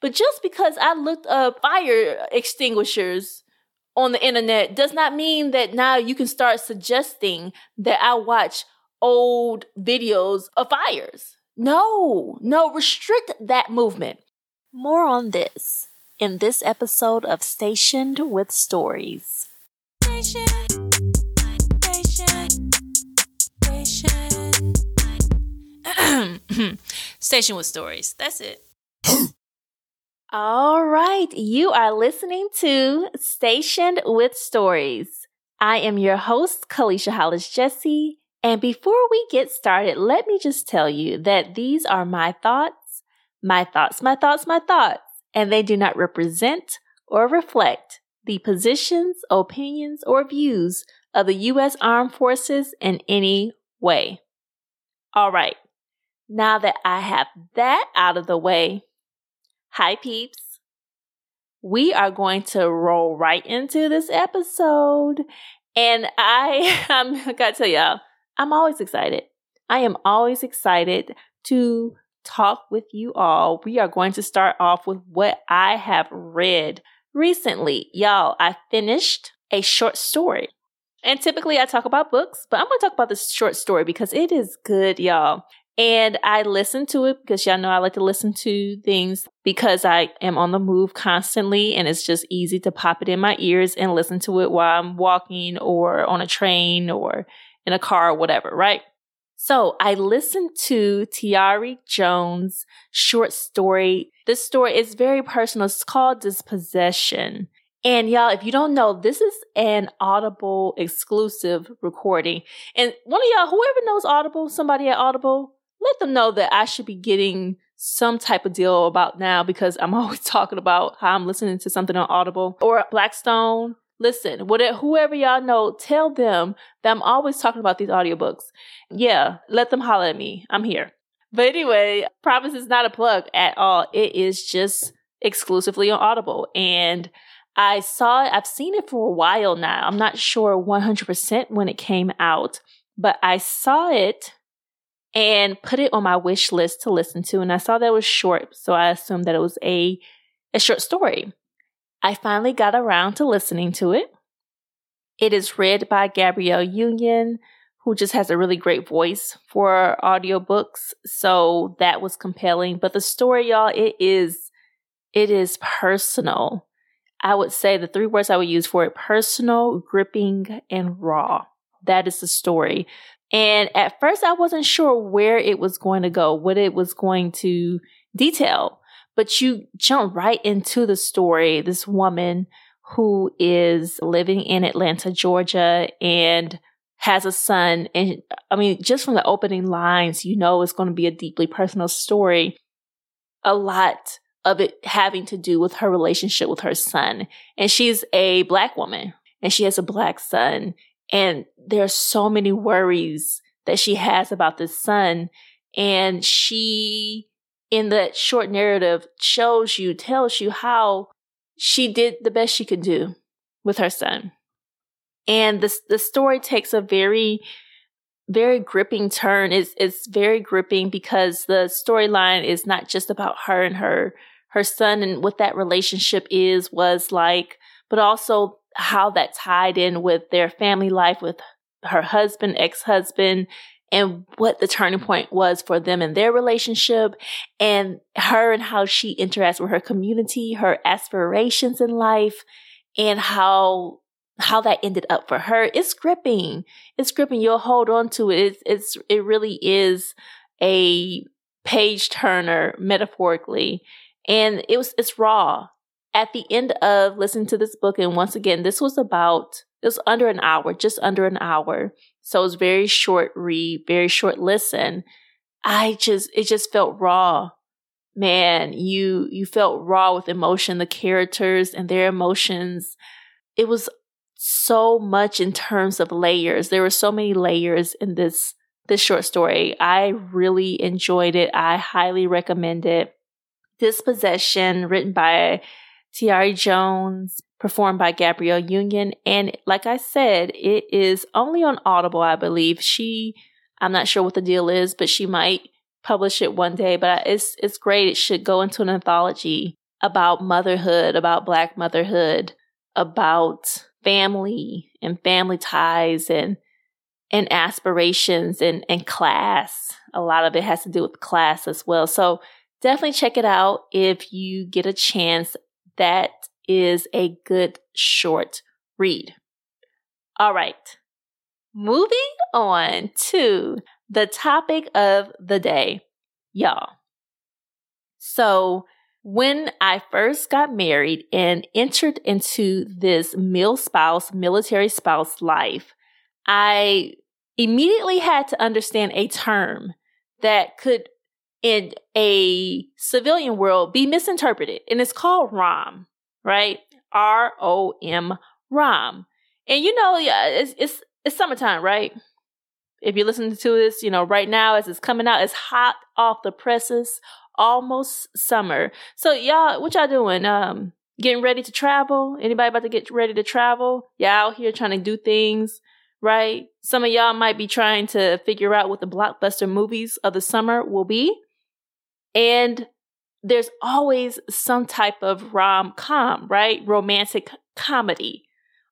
But just because I looked up fire extinguishers on the internet does not mean that now you can start suggesting that I watch old videos of fires. No, no, restrict that movement. More on this in this episode of Stationed with Stories. Station, station, with Stories. That's it. All right, you are listening to Stationed with Stories. I am your host, Kalisha Hollis Jesse. And before we get started, let me just tell you that these are my thoughts, my thoughts, my thoughts, my thoughts, and they do not represent or reflect the positions, opinions, or views of the U.S. Armed Forces in any way. All right, now that I have that out of the way, Hi, peeps. We are going to roll right into this episode. And I, I'm I gotta tell y'all, I'm always excited. I am always excited to talk with you all. We are going to start off with what I have read recently. Y'all, I finished a short story. And typically I talk about books, but I'm to talk about this short story because it is good, y'all. And I listen to it because y'all know I like to listen to things because I am on the move constantly and it's just easy to pop it in my ears and listen to it while I'm walking or on a train or in a car or whatever, right? So I listened to Tayari Jones' short story. This story is very personal. It's called Dispossession. And y'all, if you don't know, this is an Audible exclusive recording. And one of y'all, whoever knows Audible, somebody at Audible, let them know that I should be getting some type of deal about now because I'm always talking about how I'm listening to something on Audible or Blackstone. Listen, whatever, whoever y'all know, tell them that I'm always talking about these audiobooks. Yeah, let them holler at me. I'm here. But anyway, promise is not a plug at all. It is just exclusively on Audible. And I saw it, I've seen it for a while now. I'm not sure 100% when it came out, but I saw it and put it on my wish list to listen to. And I saw that it was short, so I assumed that it was a, a short story. I finally got around to listening to it. It is read by Gabrielle Union, who just has a really great voice for audiobooks. So that was compelling. But the story, y'all, it is it is personal. I would say the three words I would use for it personal, gripping, and raw. That is the story. And at first, I wasn't sure where it was going to go, what it was going to detail. But you jump right into the story. This woman who is living in Atlanta, Georgia, and has a son. And I mean, just from the opening lines, you know it's going to be a deeply personal story. A lot of it having to do with her relationship with her son. And she's a black woman and she has a black son. And there's so many worries that she has about this son. And she, in that short narrative, shows you, tells you how she did the best she could do with her son. And the, the story takes a very, very gripping turn. It's, it's very gripping because the storyline is not just about her and her, her son and what that relationship is, was like, but also how that tied in with their family life with her husband, ex husband, and what the turning point was for them in their relationship, and her and how she interacts with her community, her aspirations in life, and how how that ended up for her. It's gripping. It's gripping. You'll hold on to it. It's, it's it really is a page turner metaphorically, and it was it's raw at the end of listening to this book, and once again, this was about, it was under an hour, just under an hour. So it was very short read, very short listen. I just, it just felt raw. Man, you, you felt raw with emotion, the characters and their emotions. It was so much in terms of layers. There were so many layers in this, this short story. I really enjoyed it. I highly recommend it. Dispossession, written by Tayari Jones, performed by Gabrielle Union. And like I said, it is only on Audible, I believe. She, I'm not sure what the deal is, but she might publish it one day. But it's it's great. It should go into an anthology about motherhood, about Black motherhood, about family and family ties and and aspirations and, and class. A lot of it has to do with class as well. So definitely check it out if you get a chance. That is a good short read. All right. Moving on to the topic of the day, y'all. So, when I first got married and entered into this male spouse, military spouse life, I immediately had to understand a term that could, in a civilian world, be misinterpreted. And it's called ROM, right? R O M, ROM. And you know, it's, it's, it's summertime, right? If you're listening to this, you know, right now as it's coming out, it's hot off the presses, almost summer. So y'all, what y'all doing? Um, getting ready to travel? Anybody about to get ready to travel? Y'all out here trying to do things, right? Some of y'all might be trying to figure out what the blockbuster movies of the summer will be. And there's always some type of rom com, right? Romantic comedy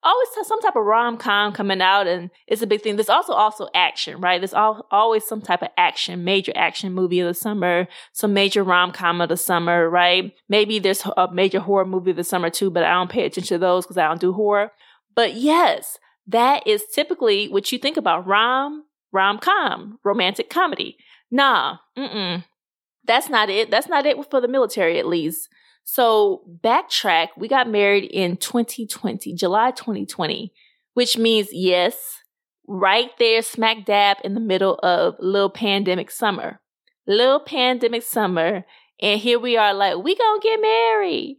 always some type of rom com coming out, and it's a big thing. There's also also action, right? There's all, always some type of action, major action movie of the summer, some major rom com of the summer, right? Maybe there's a major horror movie of the summer too, but I don't pay attention to those because I don't do horror. But yes, that is typically what you think about rom rom com, romantic comedy. Nah, mm-mm. That's not it. That's not it for the military, at least. So backtrack, we got married in 2020, July 2020, which means yes, right there, smack dab in the middle of little pandemic summer. Little pandemic summer. And here we are like, we gonna get married.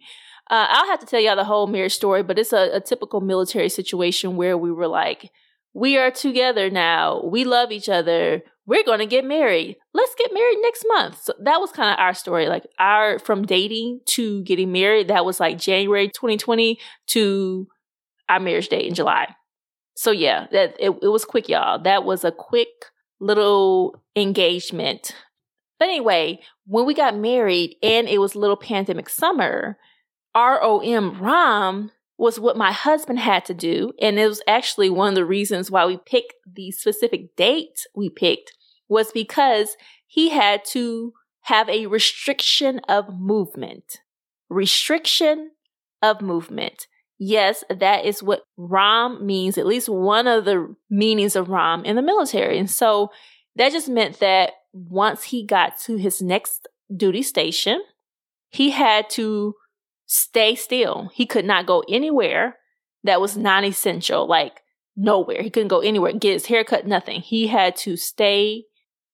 Uh, I'll have to tell y'all the whole marriage story, but it's a, a typical military situation where we were like, we are together now. We love each other we're going to get married. Let's get married next month. So that was kind of our story. Like our from dating to getting married, that was like January 2020 to our marriage date in July. So yeah, that it, it was quick, y'all. That was a quick little engagement. But anyway, when we got married and it was little pandemic summer, ROM ROM was what my husband had to do. And it was actually one of the reasons why we picked the specific date we picked was because he had to have a restriction of movement. Restriction of movement. Yes, that is what ROM means, at least one of the meanings of ROM in the military. And so that just meant that once he got to his next duty station, he had to stay still. He could not go anywhere that was non essential, like nowhere. He couldn't go anywhere, get his haircut, nothing. He had to stay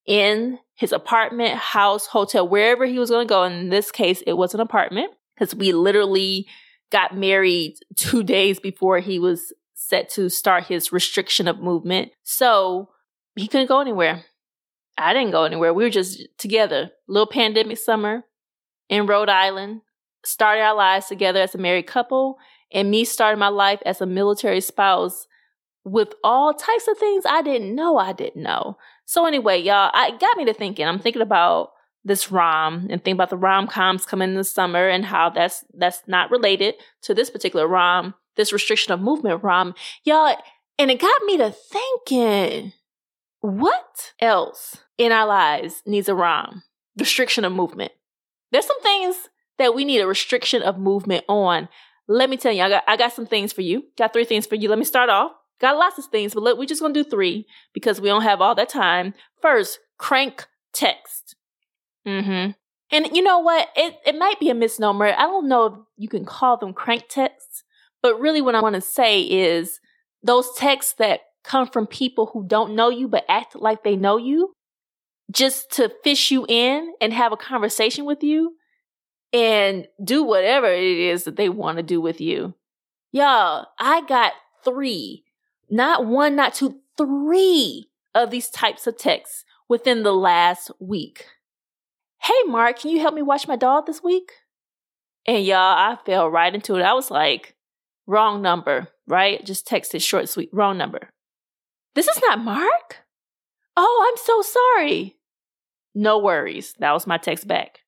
in his apartment, house, hotel, wherever he was going to go. In this case, it was an apartment because we literally got married two days before he was set to start his restriction of movement. So he couldn't go anywhere. I didn't go anywhere. We were just together. Little pandemic summer in Rhode Island, started our lives together as a married couple, and me starting my life as a military spouse with all types of things I didn't know I didn't know. So anyway, y'all, I got me to thinking. I'm thinking about this rom and think about the rom coms coming in the summer and how that's that's not related to this particular rom, this restriction of movement rom. Y'all, and it got me to thinking, what else in our lives needs a rom? Restriction of movement. There's some things that we need a restriction of movement on. Let me tell you, I got, I got some things for you. Got three things for you. Let me start off. Got lots of things, but look, we're just gonna do three because we don't have all that time. First, crank text. Mm-hmm. And you know what? It it might be a misnomer. I don't know if you can call them crank texts, but really what I want to say is those texts that come from people who don't know you but act like they know you just to fish you in and have a conversation with you and do whatever it is that they want to do with you. Y'all, I got three, not one, not two, three of these types of texts within the last week. Hey, Mark, can you help me watch my dog this week? And y'all, I fell right into it. I was like, wrong number, right? Just texted short, sweet, wrong number. This is not Mark? Oh, I'm so sorry. No worries. That was my text back.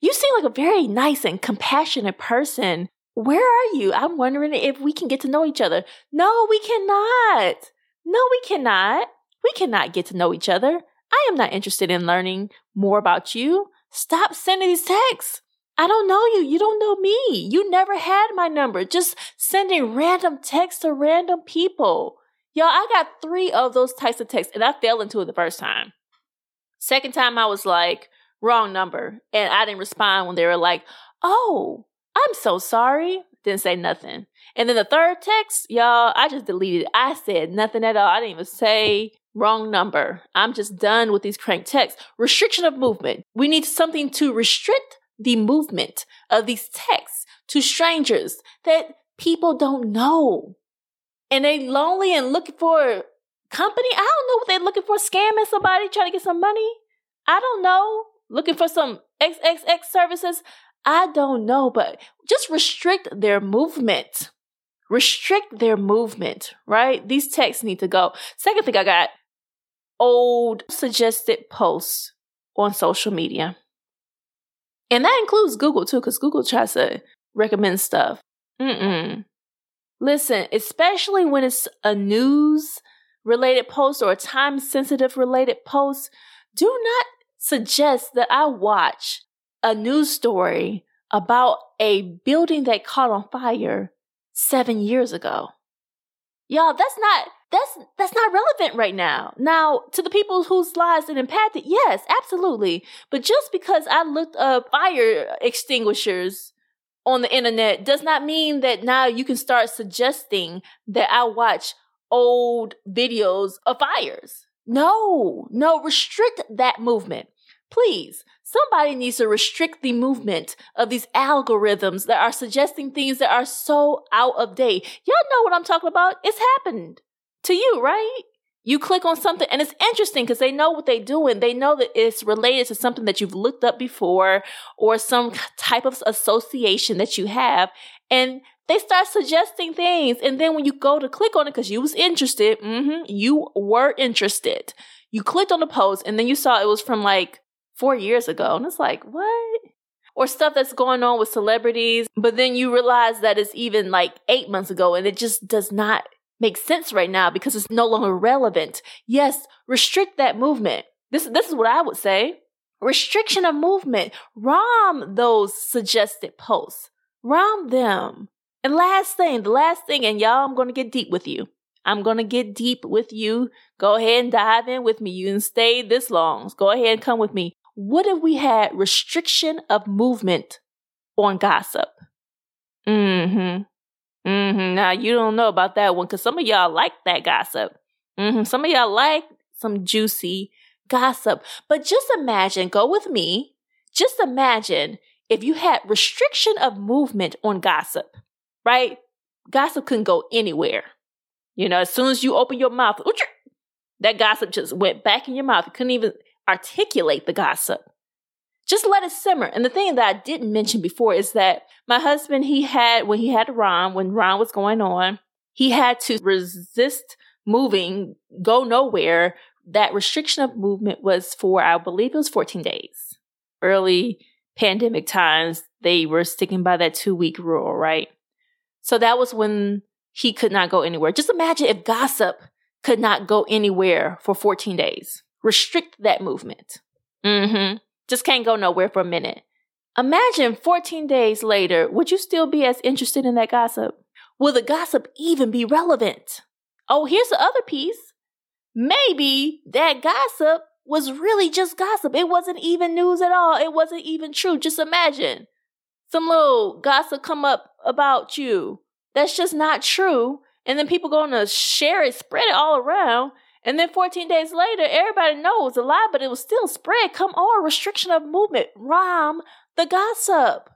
You seem like a very nice and compassionate person. Where are you? I'm wondering if we can get to know each other. No, we cannot. No, we cannot. We cannot get to know each other. I am not interested in learning more about you. Stop sending these texts. I don't know you. You don't know me. You never had my number. Just sending random texts to random people. Y'all, I got three of those types of texts and I fell into it the first time. Second time, I was like, wrong number. And I didn't respond when they were like, oh, I'm so sorry. Didn't say nothing. And then the third text, y'all, I just deleted. I said nothing at all. I didn't even say wrong number. I'm just done with these crank texts. Restriction of movement. We need something to restrict the movement of these texts to strangers that people don't know. And they lonely and looking for company. I don't know what they're looking for. Scamming somebody, trying to get some money. I don't know. Looking for some XXX services. I don't know, but just restrict their movement. Restrict their movement, right? These texts need to go. Second thing I got old suggested posts on social media. And that includes Google too, because Google tries to recommend stuff. Mm-mm. Listen, especially when it's a news related post or a time sensitive related post, do not suggest that I watch a news story about a building that caught on fire seven years ago. Y'all, that's not that's that's not relevant right now. Now, to the people whose lives it impacted, yes, absolutely. But just because I looked up fire extinguishers on the internet does not mean that now you can start suggesting that I watch old videos of fires. No, no, restrict that movement. Please, somebody needs to restrict the movement of these algorithms that are suggesting things that are so out of date. Y'all know what I'm talking about. It's happened to you, right? You click on something and it's interesting because they know what they're doing. They know that it's related to something that you've looked up before or some type of association that you have. And they start suggesting things. And then when you go to click on it because you was interested, mm-hmm, you were interested. You clicked on the post and then you saw it was from like four years ago. And it's like, what? Or stuff that's going on with celebrities. But then you realize that it's even like eight months ago and it just does not make sense right now because it's no longer relevant. Yes, restrict that movement. This, this is what I would say. Restriction of movement. ROM those suggested posts. ROM them. And last thing, the last thing, and y'all, I'm going to get deep with you. I'm going to get deep with you. Go ahead and dive in with me. You can stay this long. Go ahead and come with me. What if we had restriction of movement on gossip? Mm-hmm. Mm-hmm. Now you don't know about that one because some of y'all like that gossip. Mm-hmm. Some of y'all like some juicy gossip. But just imagine, go with me. Just imagine if you had restriction of movement on gossip, right? Gossip couldn't go anywhere. You know, as soon as you open your mouth, that gossip just went back in your mouth. You couldn't even articulate the gossip. Just let it simmer. And the thing that I didn't mention before is that my husband, he had, when he had ROM, when ROM was going on, he had to resist moving, go nowhere. That restriction of movement was for, I believe it was 14 days. Early pandemic times, they were sticking by that two week rule, right? So that was when he could not go anywhere. Just imagine if gossip could not go anywhere for 14 days. Restrict that movement. Mm-hmm. Just can't go nowhere for a minute. Imagine 14 days later, would you still be as interested in that gossip? Will the gossip even be relevant? Oh, here's the other piece. Maybe that gossip was really just gossip. It wasn't even news at all. It wasn't even true. Just imagine some little gossip come up about you that's just not true. And then people going to share it, spread it all around. And then 14 days later, everybody knows a lie, but it was still spread. Come on, restriction of movement, ROM the gossip.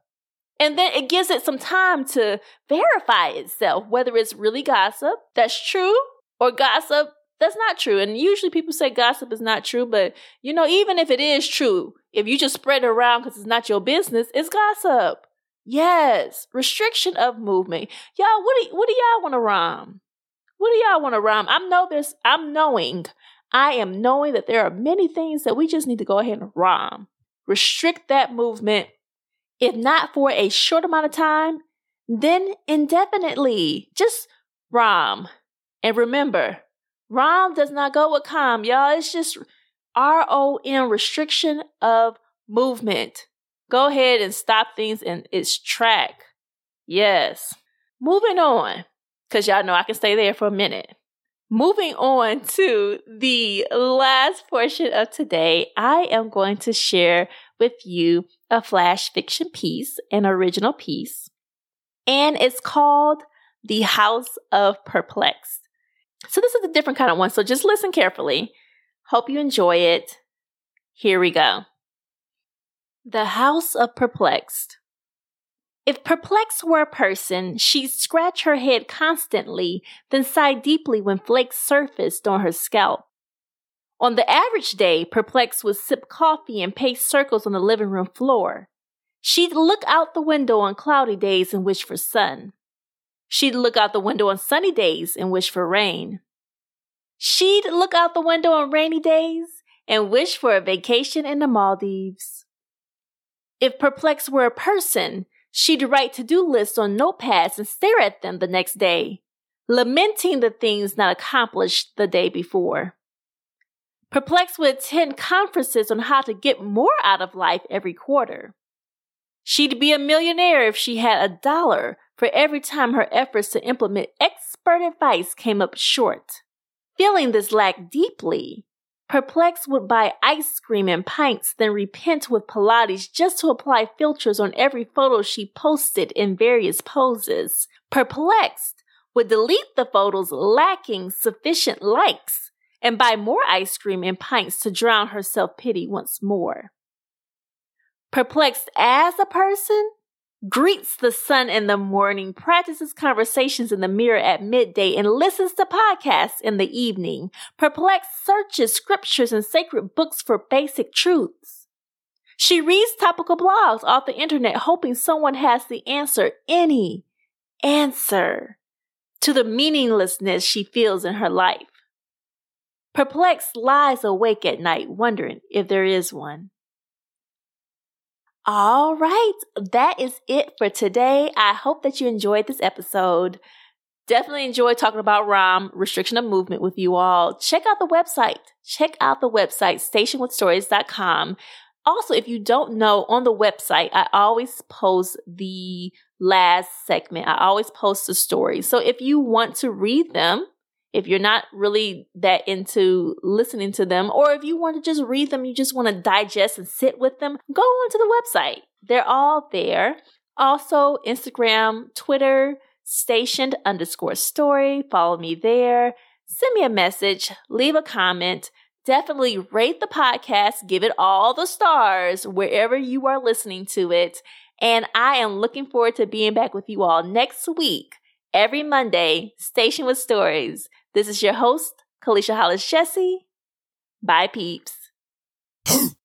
And then it gives it some time to verify itself, whether it's really gossip that's true or gossip that's not true. And usually people say gossip is not true, but you know, even if it is true, if you just spread it around because it's not your business, it's gossip. Yes, restriction of movement. Y'all, what do what do y'all want to ROM? What do y'all want to ROM? I'm know this. I'm knowing. I am knowing that there are many things that we just need to go ahead and ROM. Restrict that movement If not for a short amount of time, then indefinitely. Just ROM. And remember, ROM does not go with COM, y'all. It's just R O M, restriction of movement. Go ahead and stop things in its track. Yes. Moving on, because y'all know I can stay there for a minute. Moving on to the last portion of today, I am going to share with you a flash fiction piece, an original piece, and it's called The House of Perplexed. So, this is a different kind of one, so just listen carefully. Hope you enjoy it. Here we go. The House of Perplexed. If Perplexed were a person, she'd scratch her head constantly, then sigh deeply when flakes surfaced on her scalp. On the average day, Perplexed would sip coffee and pace circles on the living room floor. She'd look out the window on cloudy days and wish for sun. She'd look out the window on sunny days and wish for rain. She'd look out the window on rainy days and wish for a vacation in the Maldives. If Perplexed were a person, she'd write to do lists on notepads and stare at them the next day, lamenting the things not accomplished the day before. Perplexed would attend conferences on how to get more out of life every quarter. She'd be a millionaire if she had a dollar for every time her efforts to implement expert advice came up short. Feeling this lack deeply, Perplexed would buy ice cream and pints, then repent with Pilates just to apply filters on every photo she posted in various poses. Perplexed would delete the photos lacking sufficient likes and buy more ice cream and pints to drown her self pity once more. Perplexed as a person, greets the sun in the morning, practices conversations in the mirror at midday, and listens to podcasts in the evening. Perplexed searches scriptures and sacred books for basic truths. She reads topical blogs off the internet, hoping someone has the answer, any answer, to the meaninglessness she feels in her life. Perplexed lies awake at night, wondering if there is one. All right, that is it for today. I hope that you enjoyed this episode. Definitely enjoyed talking about ROM, restriction of movement, with you all. Check out the website. Check out the website, stationwithstories.com. Also, if you don't know, on the website, I always post the last segment. I always post the story. So if you want to read them, if you're not really that into listening to them, or if you want to just read them, you just want to digest and sit with them, go onto the website. They're all there. Also, Instagram, Twitter, stationed underscore story. Follow me there. Send me a message, leave a comment. Definitely rate the podcast, give it all the stars wherever you are listening to it. And I am looking forward to being back with you all next week, every Monday, Station with Stories. This is your host, Kalisha Hollis Jesse. Bye, peeps.